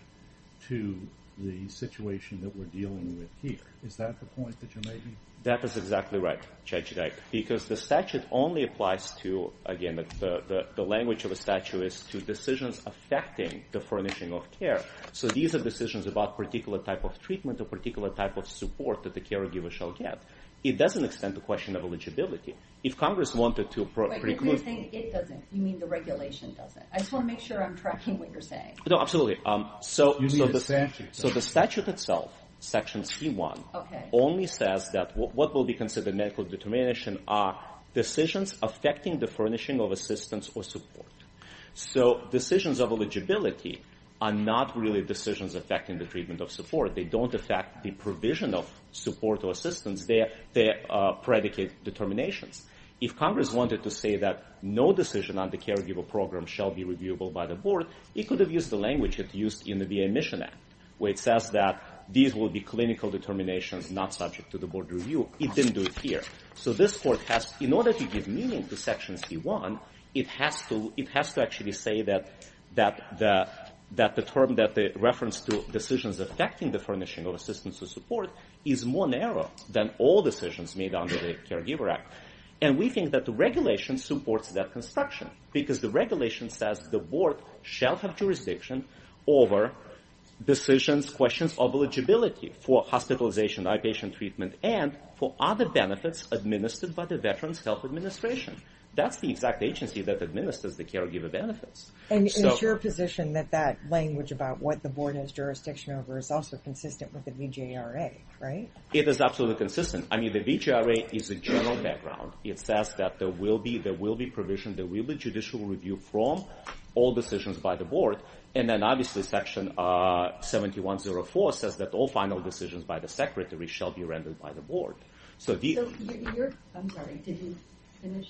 to the situation that we're dealing with here. Is that the point that you're making? That is exactly right, Judge Dyk. Because the statute only applies to, again, the language of the statute is to decisions affecting the furnishing of care. So these are decisions about particular type of treatment or particular type of support that the caregiver shall get. It doesn't extend the question of eligibility. If Congress wanted to preclude... Wait, you're saying it doesn't. You mean the regulation doesn't. I just want to make sure I'm tracking what you're saying. No, absolutely. Um, you mean the statute. So the statute itself, Section C1, only says that what will be considered medical determination are decisions affecting the furnishing of assistance or support. So decisions of eligibility are not really decisions affecting the treatment of support. They don't affect the provision of support or assistance. They're uh, predicate determinations. If Congress wanted to say that no decision on the caregiver program shall be reviewable by the board, it could have used the language it used in the VA Mission Act, where it says that these will be clinical determinations not subject to the board review. It didn't do it here. So this court has, in order to give meaning to Section C1, it has to actually say that that the that the term, that the reference to decisions affecting the furnishing of assistance or support is more narrow than all decisions made under the Caregiver Act. And we think that the regulation supports that construction, because the regulation says the board shall have jurisdiction over decisions, questions of eligibility for hospitalization, outpatient treatment, and for other benefits administered by the Veterans Health Administration. That's the exact agency that administers the caregiver benefits. And it's your position that that language about what the board has jurisdiction over is also consistent with the VJRA, right? It is absolutely consistent. I mean, the VJRA is a general background. It says that there will be there will be provision, there will be judicial review from all decisions by the board. And then obviously Section uh, 7104 says that all final decisions by the secretary shall be rendered by the board. So you're, I'm sorry, did you finish?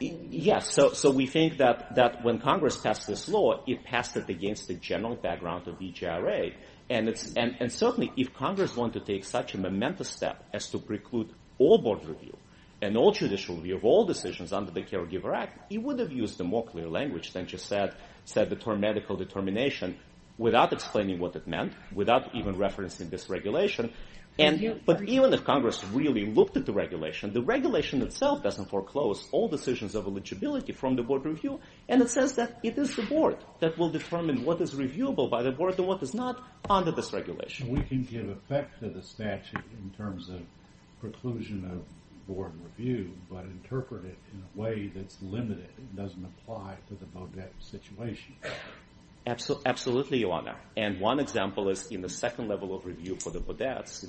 Yes. So we think that when Congress passed this law, it passed it against the general background of VJRA. And certainly if Congress wanted to take such a momentous step as to preclude all board review and all judicial review of all decisions under the Caregiver Act, it would have used a more clear language than just said the term medical determination without explaining what it meant, without even referencing this regulation. But even if Congress really looked at the regulation, the regulation itself doesn't foreclose all decisions of eligibility from the board review. And it says that it is the board that will determine what is reviewable by the board and what is not under this regulation. We can give effect to the statute in terms of preclusion of board review, but interpret it in a way that's limited and doesn't apply to the Beaudette situation. Absolutely, Your Honor. And one example is in the second level of review for the Beaudettes,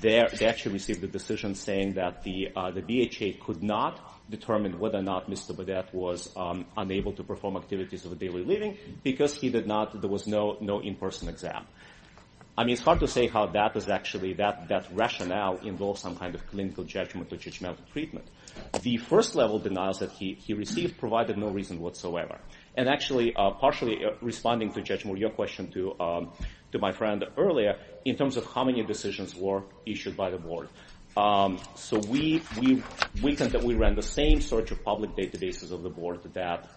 they actually received a decision saying that the uh, VHA could not determine whether or not Mr. Beaudette was um, unable to perform activities of daily living because he did not, there was no in-person exam. I mean, it's hard to say how that is actually, that that rationale involves some kind of clinical judgment or judgmental treatment. The first level denials that he received provided no reason whatsoever. And actually, partially responding to Judge Moore, your question to um to my friend earlier, in terms of how many decisions were issued by the board. So we we we can we ran the same sort of public databases of the board that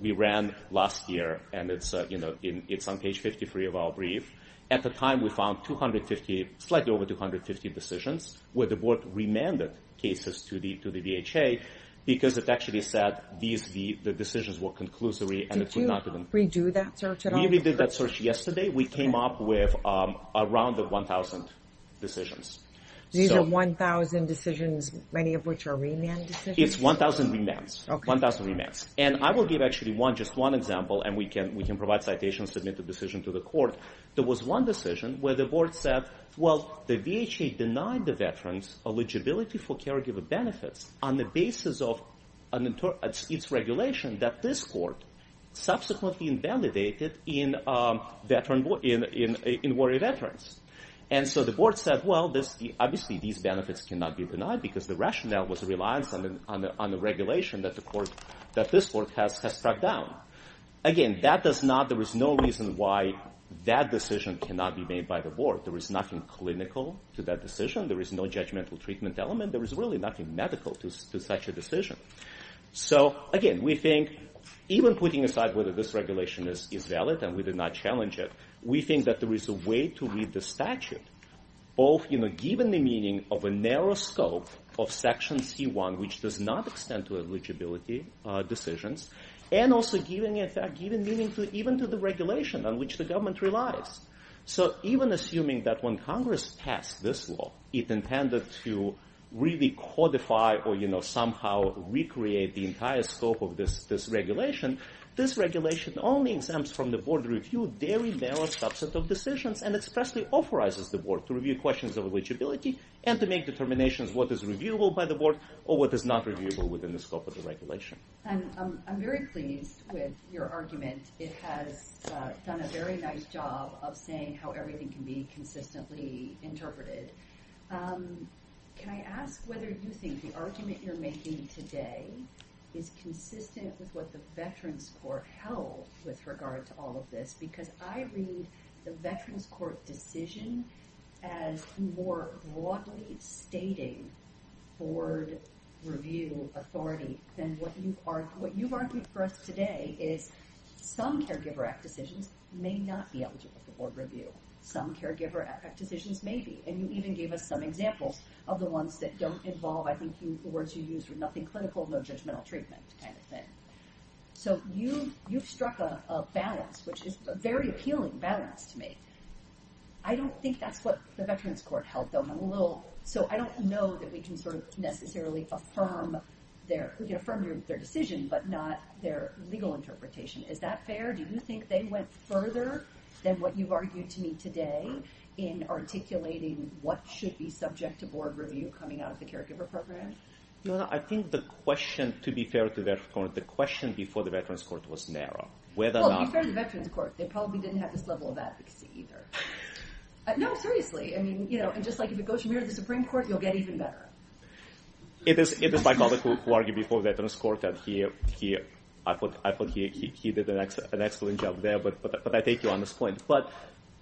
we ran last year, and it's uh you know in it's on page 53 of our brief. At the time, we found 250, slightly over 250 decisions where the board remanded cases to the VHA because it actually said these the decisions were conclusory and it would not have been. Did you redo that search at all? We redid that search yesterday. We came up with um, around the 1,000 decisions. These are 1,000 decisions, many of which are remand decisions? It's 1,000 remands. Okay. 1,000 remands. And I will give actually one, just one example, and we can provide citations, submit the decision to the court. There was one decision where the board said, well, the VHA denied the veterans eligibility for caregiver benefits on the basis of its regulation that this court subsequently invalidated in um, warrior veterans. And so the board said, well, obviously these benefits cannot be denied because the rationale was reliance on the regulation that this court has struck down. Again, that does not, there is no reason why that decision cannot be made by the board. There is nothing clinical to that decision. There is no judgmental treatment element. There is really nothing medical to such a decision. So, again, we think, even putting aside whether this regulation is valid, and we did not challenge it, we think that there is a way to read the statute, both given the meaning of a narrow scope of Section C1, which does not extend to eligibility uh, decisions, and also giving in fact given meaning to even to the regulation on which the government relies. So even assuming that when Congress passed this law, it intended to really codify or somehow recreate the entire scope of this regulation, this regulation only exempts from the board review very narrow subset of decisions and expressly authorizes the board to review questions of eligibility and to make determinations what is reviewable by the board or what is not reviewable within the scope of the regulation. I'm very pleased with your argument. It has uh, done a very nice job of saying how everything can be consistently interpreted. Um, can I ask whether you think the argument you're making today is consistent with what the Veterans Court held with regard to all of this? Because I read the Veterans Court decision as more broadly stating board review authority than what you've argued for us today is some Caregiver Act decisions may not be eligible for board review. Some Caregiver decisions may be. And you even gave us some examples of the ones that don't involve, I think the words you used were nothing clinical, no judgmental treatment kind of thing. So you've struck a balance, which is a very appealing balance to me. I don't think that's what the Veterans Court held, though. I'm a little so I don't know that we can sort of necessarily affirm their decision, but not their legal interpretation. Is that fair? Do you think they went further than what you've argued to me today in articulating what should be subject to board review coming out of the Caregiver Program? No, no, I think the question, to be fair to the Veterans Court, the question before the Veterans Court was narrow. Well, to be fair to the Veterans Court, they probably didn't have this level of advocacy either. Uh, no, seriously. I mean, you know, and just like if it goes from here to the Supreme Court, you'll get even better. It is my colleague who argued before the Veterans Court, and I thought he did an excellent job there, but I take you on this point. But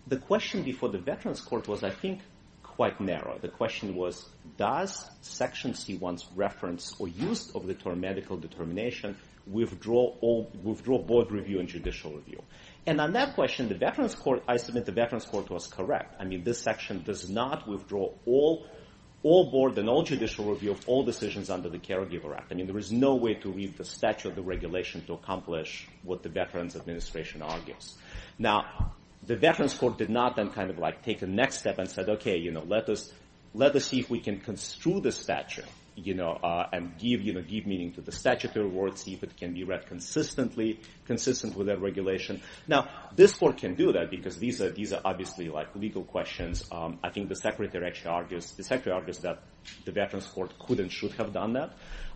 the question before the Veterans Court was, I think, quite narrow. The question was, does Section C1's reference or use of the term medical determination withdraw board review and judicial review? And on that question, the Veterans Court, I submit the Veterans Court was correct. I mean, this section does not withdraw all board and all judicial review of all decisions under the Caregiver Act. I mean, there is no way to read the statute of the regulation to accomplish what the Veterans Administration argues. Now, the Veterans Court did not then kind of like take the next step and said, okay, you know, let us let us see if we can construe the statute, you know, uh, and give you know, give meaning to the statutory words, see if it can be read consistently, consistent with that regulation. Now, this court can do that because these are these are obviously like legal questions. Um, I think the Secretary actually argues the Secretary argues that the Veterans Court could and should have done that.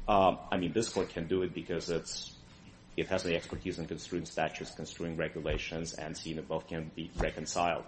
Um, I mean, this court can do it because it's, it has the expertise in construing statutes, construing regulations, and seeing if both can be reconciled.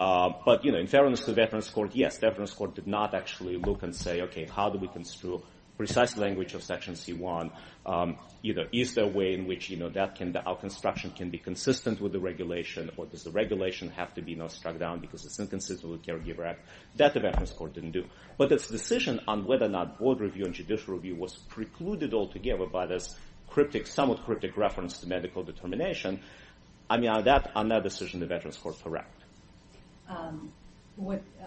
Uh, but, you know, in fairness to the Veterans Court, yes, the Veterans Court did not actually look and say, okay, how do we construe precise language of Section C1? Um, you know, is there a way in which, you know, that our construction can be consistent with the regulation, or does the regulation have to be, know, struck down because it's inconsistent with the Caregiver Act? That the Veterans Court didn't do. But its decision on whether or not board review and judicial review was precluded altogether by this cryptic, somewhat cryptic reference to medical determination, I mean, on that decision, the Veterans Court correct. Um,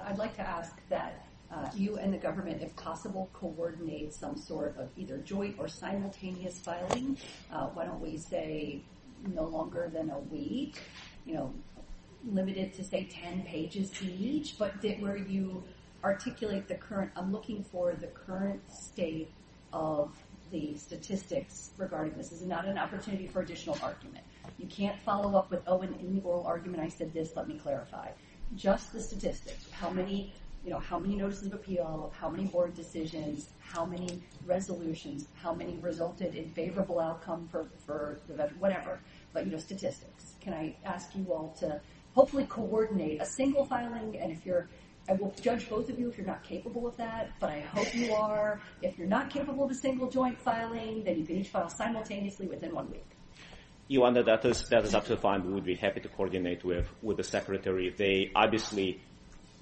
I'd like to ask that uh, you and the government, if possible, coordinate some sort of either joint or simultaneous filing. Uh, why don't we say no longer than a week, you know, limited to, say, 10 pages each, but where you articulate the current, I'm looking for the current state of the statistics regarding this. This is not an opportunity for additional argument. You can't follow up with, oh, in the oral argument I said this, let me clarify. Just the statistics. How many, you know, how many notices of appeal, how many board decisions, how many resolutions, how many resulted in favorable outcome for the veteran, whatever. but you know, statistics. Can I ask you all to hopefully coordinate a single filing? And if you're, I will judge both of you if you're not capable of that, but I hope you are. If you're not capable of a single joint filing, then you can each file simultaneously within one week. You under that is that is absolutely fine. We would be happy to coordinate with with the secretary. They obviously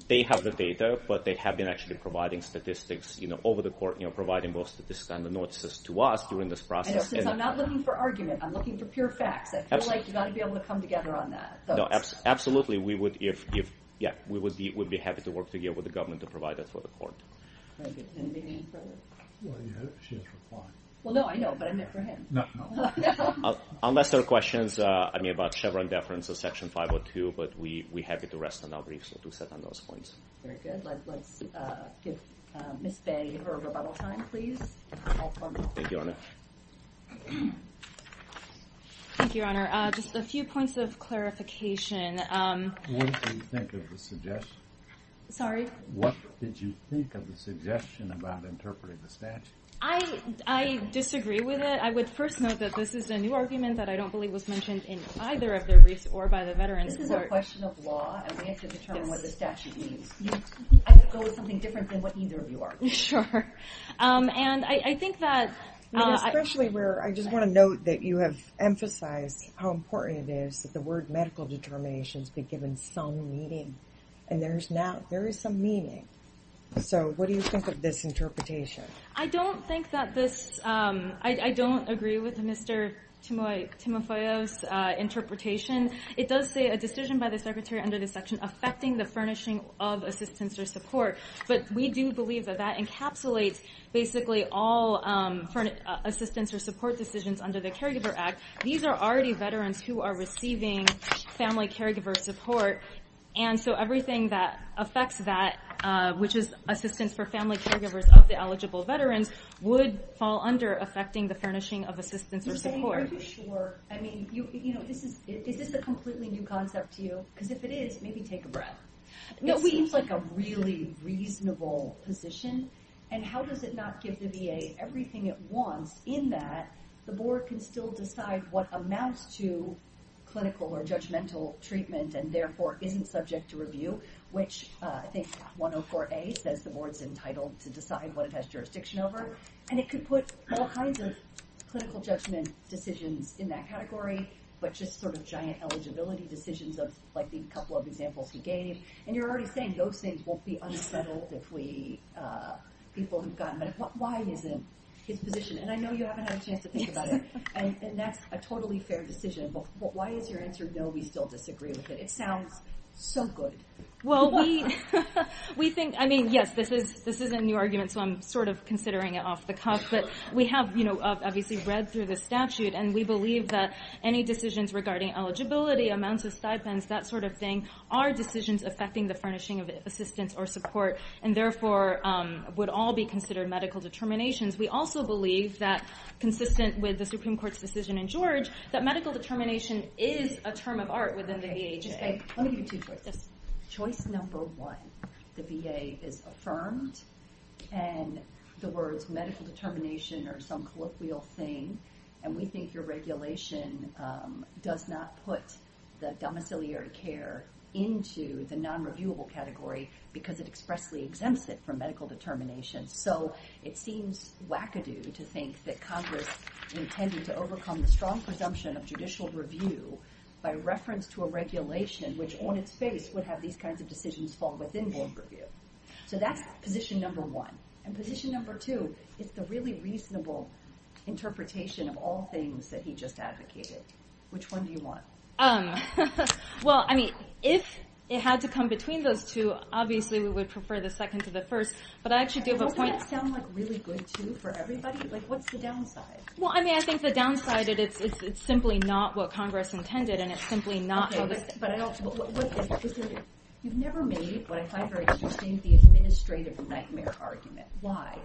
they have the data, but they have been actually providing statistics, you know, over the court, you know, providing both statistics and the notices to us during this I know, process. since And- I'm not looking for argument, I'm looking for pure facts. I feel Abs- like you've got to be able to come together on that. So- No, abs- absolutely. We would, if, if, yeah, we would be, would be happy to work together with the government to provide that for the court. Very good. Anything further? Well, you have, she has replied. Well, no, I know, but I meant for him. No, no. Uh, Unless there are questions, uh, I mean, about Chevron deference or Section 502, but we, we happy to rest on our briefs or to set on those points. Very good. Let, let's uh, give uh, Ms. Bay her rebuttal time, please. All for me. Thank you, Honor. Thank you, Your Honor. Uh, just a few points of clarification. Um, What did you think of the suggestion? sorry. What did you think of the suggestion about interpreting the statute? I, I disagree with it. I would first note that this is a new argument that I don't believe was mentioned in either of their briefs or by the Veterans Court. This is a question of law, and we have to determine what the statute means. I could go with something different than what either of you are. Sure. Um, and I, I think that I mean, uh, I- especially where I just want to note that you have emphasized how important it is that the word medical determinations be given some meaning. And there's now, there is some meaning. So what do you think of this interpretation? I don't think that this, um, I, don't agree with Mr. Timo- Timofeyev's uh, interpretation. It does say a decision by the Secretary under this section affecting the furnishing of assistance or support, but we do believe that that encapsulates basically all um, uh, assistance or support decisions under the Caregiver Act. These are already veterans who are receiving family caregiver support, and so everything that affects that, uh, which is assistance for family caregivers of the eligible veterans, would fall under affecting the furnishing of assistance or support. Are you sure? I mean, you, you know, this is, is this a completely new concept to you? Because if it is, maybe take a breath. No, it seems like a really reasonable position. And how does it not give the VA everything it wants in that the board can still decide what amounts to clinical or judgmental treatment and therefore isn't subject to review, which uh, I think 104A says the board's entitled to decide what it has jurisdiction over. And it could put all kinds of clinical judgment decisions in that category, but just sort of giant eligibility decisions of like the couple of examples he gave. And you're already saying those things won't be unsettled if we, uh, people who've gotten, but why isn't his position? And I know you haven't had a chance to think about it, and, that's a totally fair decision, but, but why is your answer no, we still disagree with it? It sounds so good. Well, we we think. I mean, yes, this is a new argument, so I'm sort of considering it off the cuff. But we have, you know, obviously read through the statute, and we believe that any decisions regarding eligibility, amounts of stipends, that sort of thing, are decisions affecting the furnishing of assistance or support, and therefore um, would all be considered medical determinations. We also believe that, consistent with the Supreme Court's decision in George, that medical determination is a term of art within the. VHA. Let me give you two choices. Choice number one, the VA is affirmed, and the words medical determination or some colloquial thing, and we think your regulation um, does not put the domiciliary care into the non-reviewable category because it expressly exempts it from medical determination. So it seems wackadoo to think that Congress intended to overcome the strong presumption of judicial review by reference to a regulation which on its face would have these kinds of decisions fall within board review. So that's position number one. And position number two is the really reasonable interpretation of all things that he just advocated. Which one do you want? Um, well, I mean, if it had to come between those two, obviously we would prefer the second to the first. But I actually do have a Doesn't point. that sound like really good too for everybody? Like, what's the downside? Well, I mean, I think the downside is it's, it's, it's simply not what Congress intended, and it's simply not how the but, but I don't. But what, what is, is there? You've never made what I find very interesting the administrative nightmare argument. Why?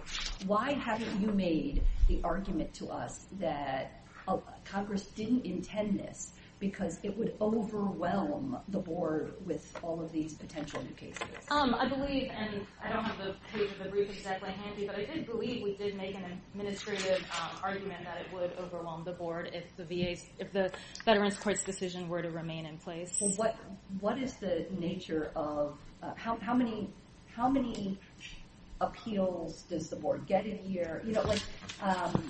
Why haven't you made the argument to us that uh, Congress didn't intend this because it would overwhelm the board with all of these potential new cases? Um, I believe, and I don't have the page of the brief exactly handy, but I did believe we did make an administrative um, argument that it would overwhelm the board if the VA's, if the Veterans Court's decision were to remain in place. Well, what what is the nature of uh, how how many how many appeals does the board get a year? You know, like um,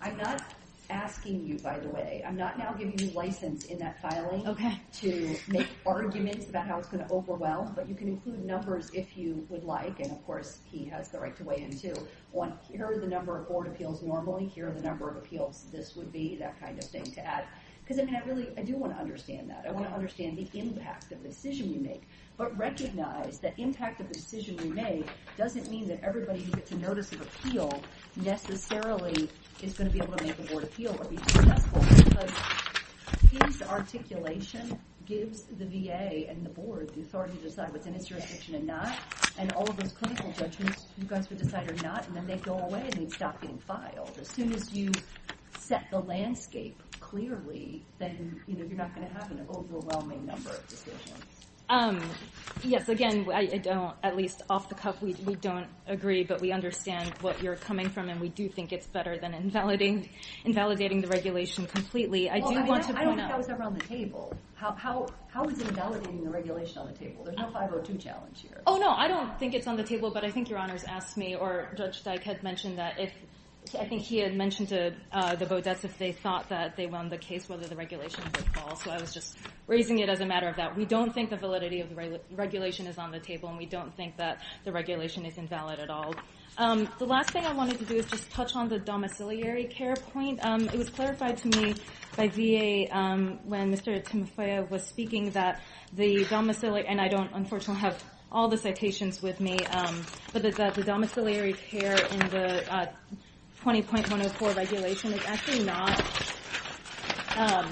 I'm not asking you, by the way, I'm not now giving you license in that filing Okay. to make arguments about how it's going to overwhelm, but you can include numbers if you would like, and of course, he has the right to weigh in too. On here are the number of board appeals normally, here are the number of appeals this would be, that kind of thing to add. Because I mean, I really, I do want to understand that. I want to understand the impact of the decision we make, but recognize that impact of the decision we make doesn't mean that everybody who gets a notice of appeal necessarily is going to be able to make a board appeal or be successful because his articulation gives the VA and the board the authority to decide what's in its jurisdiction and not, and all of those clinical judgments you guys would decide are not, and then they go away and they'd stop getting filed. As soon as you set the landscape clearly, then you know you're not going to have an overwhelming number of decisions. Um, yes, again, I, don't, at least off the cuff, we, we don't agree, but we understand what you're coming from, and we do think it's better than invalidating, invalidating the regulation completely. I do want to I don't point think that was ever on the table. How, how, how is invalidating the regulation on the table? There's no 502 challenge here. Oh, no, I don't think it's on the table, but I think Your Honors asked me, or Judge Dyk had mentioned that if, I think he had mentioned to uh, the Beaudettes if they thought that they won the case, whether the regulation would fall. So I was just raising it as a matter of that. We don't think the validity of the regulation is on the table, and we don't think that the regulation is invalid at all. Um, the last thing I wanted to do is just touch on the domiciliary care point. Um, it was clarified to me by VA um, when Mr. Timofeyev was speaking that the domiciliary, and I don't unfortunately have all the citations with me, but that the domiciliary care in the uh, 20.104 regulation is actually not um,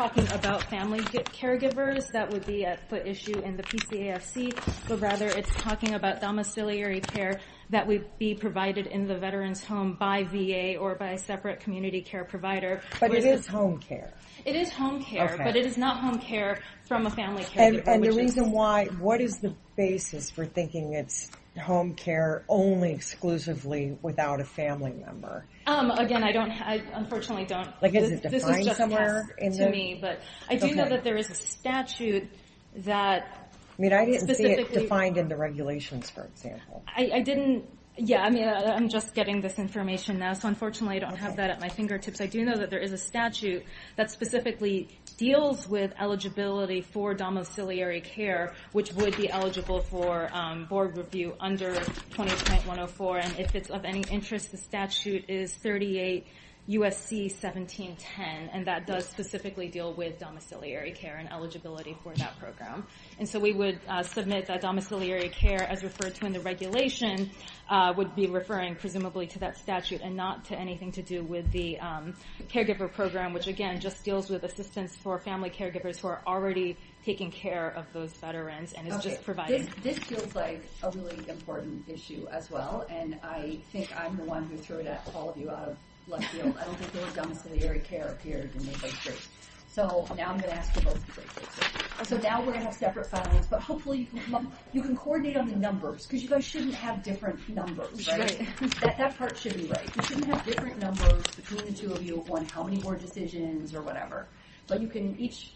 talking about family caregivers that would be at foot issue in the PCAFC, but rather it's talking about domiciliary care that would be provided in the veteran's home by VA or by a separate community care provider. But it is home care. it is home care, but it is not home care from a family caregiver. and the reason why, what is the basis for thinking it's home care only exclusively without a family member? Um, again, I don't. I unfortunately don't. Like, is this, it this defined just somewhere in to the- me? But I do know that there is a statute that I mean, I didn't see it defined in the regulations, for example. I, I didn't. Yeah, I mean, I, I'm just getting this information now, so unfortunately, I don't have that at my fingertips. I do know that there is a statute that specifically deals with eligibility for domiciliary care, which would be eligible for um, board review under 20.104. And if it's of any interest, the statute is 38 USC 1710, and that does specifically deal with domiciliary care and eligibility for that program. And so we would uh, submit that domiciliary care, as referred to in the regulation, uh, would be referring presumably to that statute and not to anything to do with the um, caregiver program, which again just deals with assistance for family caregivers who are already taking care of those veterans and is just providing. This, this feels like a really important issue as well, and I think I'm the one who threw it at all of you out of left field. I don't think the word domiciliary care appeared in anybody's brief. So now I'm going to ask you both to break this. So now we're going to have separate filings, but hopefully you can, you can coordinate on the numbers, because you guys shouldn't have different numbers, right? That, that part should be right. You shouldn't have different numbers between the two of you on how many board decisions or whatever. But you can each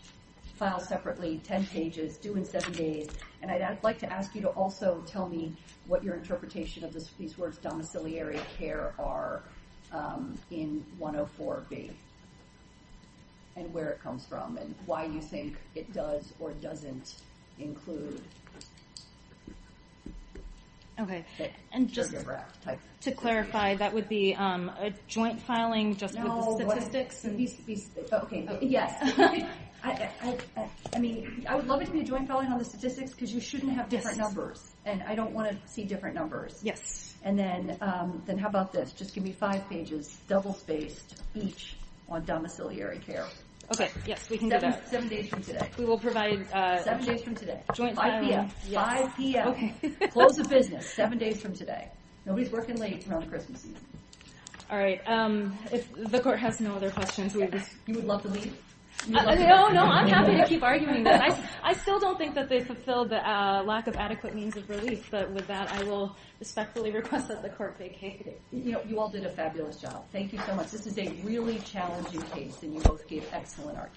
file separately, 10 pages, due in seven days. And I'd, I'd like to ask you to also tell me what your interpretation of this, these words domiciliary care are in 104B and where it comes from and why you think it does or doesn't include Okay. And just type. to clarify, that would be um, a joint filing just with the statistics. And, be- be- okay, yes. I, I, I, I mean, I would love it to be a joint filing on the statistics because you shouldn't have different numbers, and I don't want to see different numbers. yes. And then, um, then how about this? Just give me five pages, double spaced, each on domiciliary care. Okay. Yes, we can do Seven, that. seven days from today. We will provide. Uh, Seven days from today. Joint 5 p.m. yes. 5 p.m. Okay. Close of business. Seven days from today. Nobody's working late around Christmas season. All right. Um, if the court has no other questions, we just You would love to leave? Uh, no, no, I'm happy to keep arguing this. I, I still don't think that they fulfilled the uh, lack of adequate means of relief, but with that, I will respectfully request that the court vacate it. You know, you all did a fabulous job. Thank you so much. This is a really challenging case, and you both gave excellent arguments.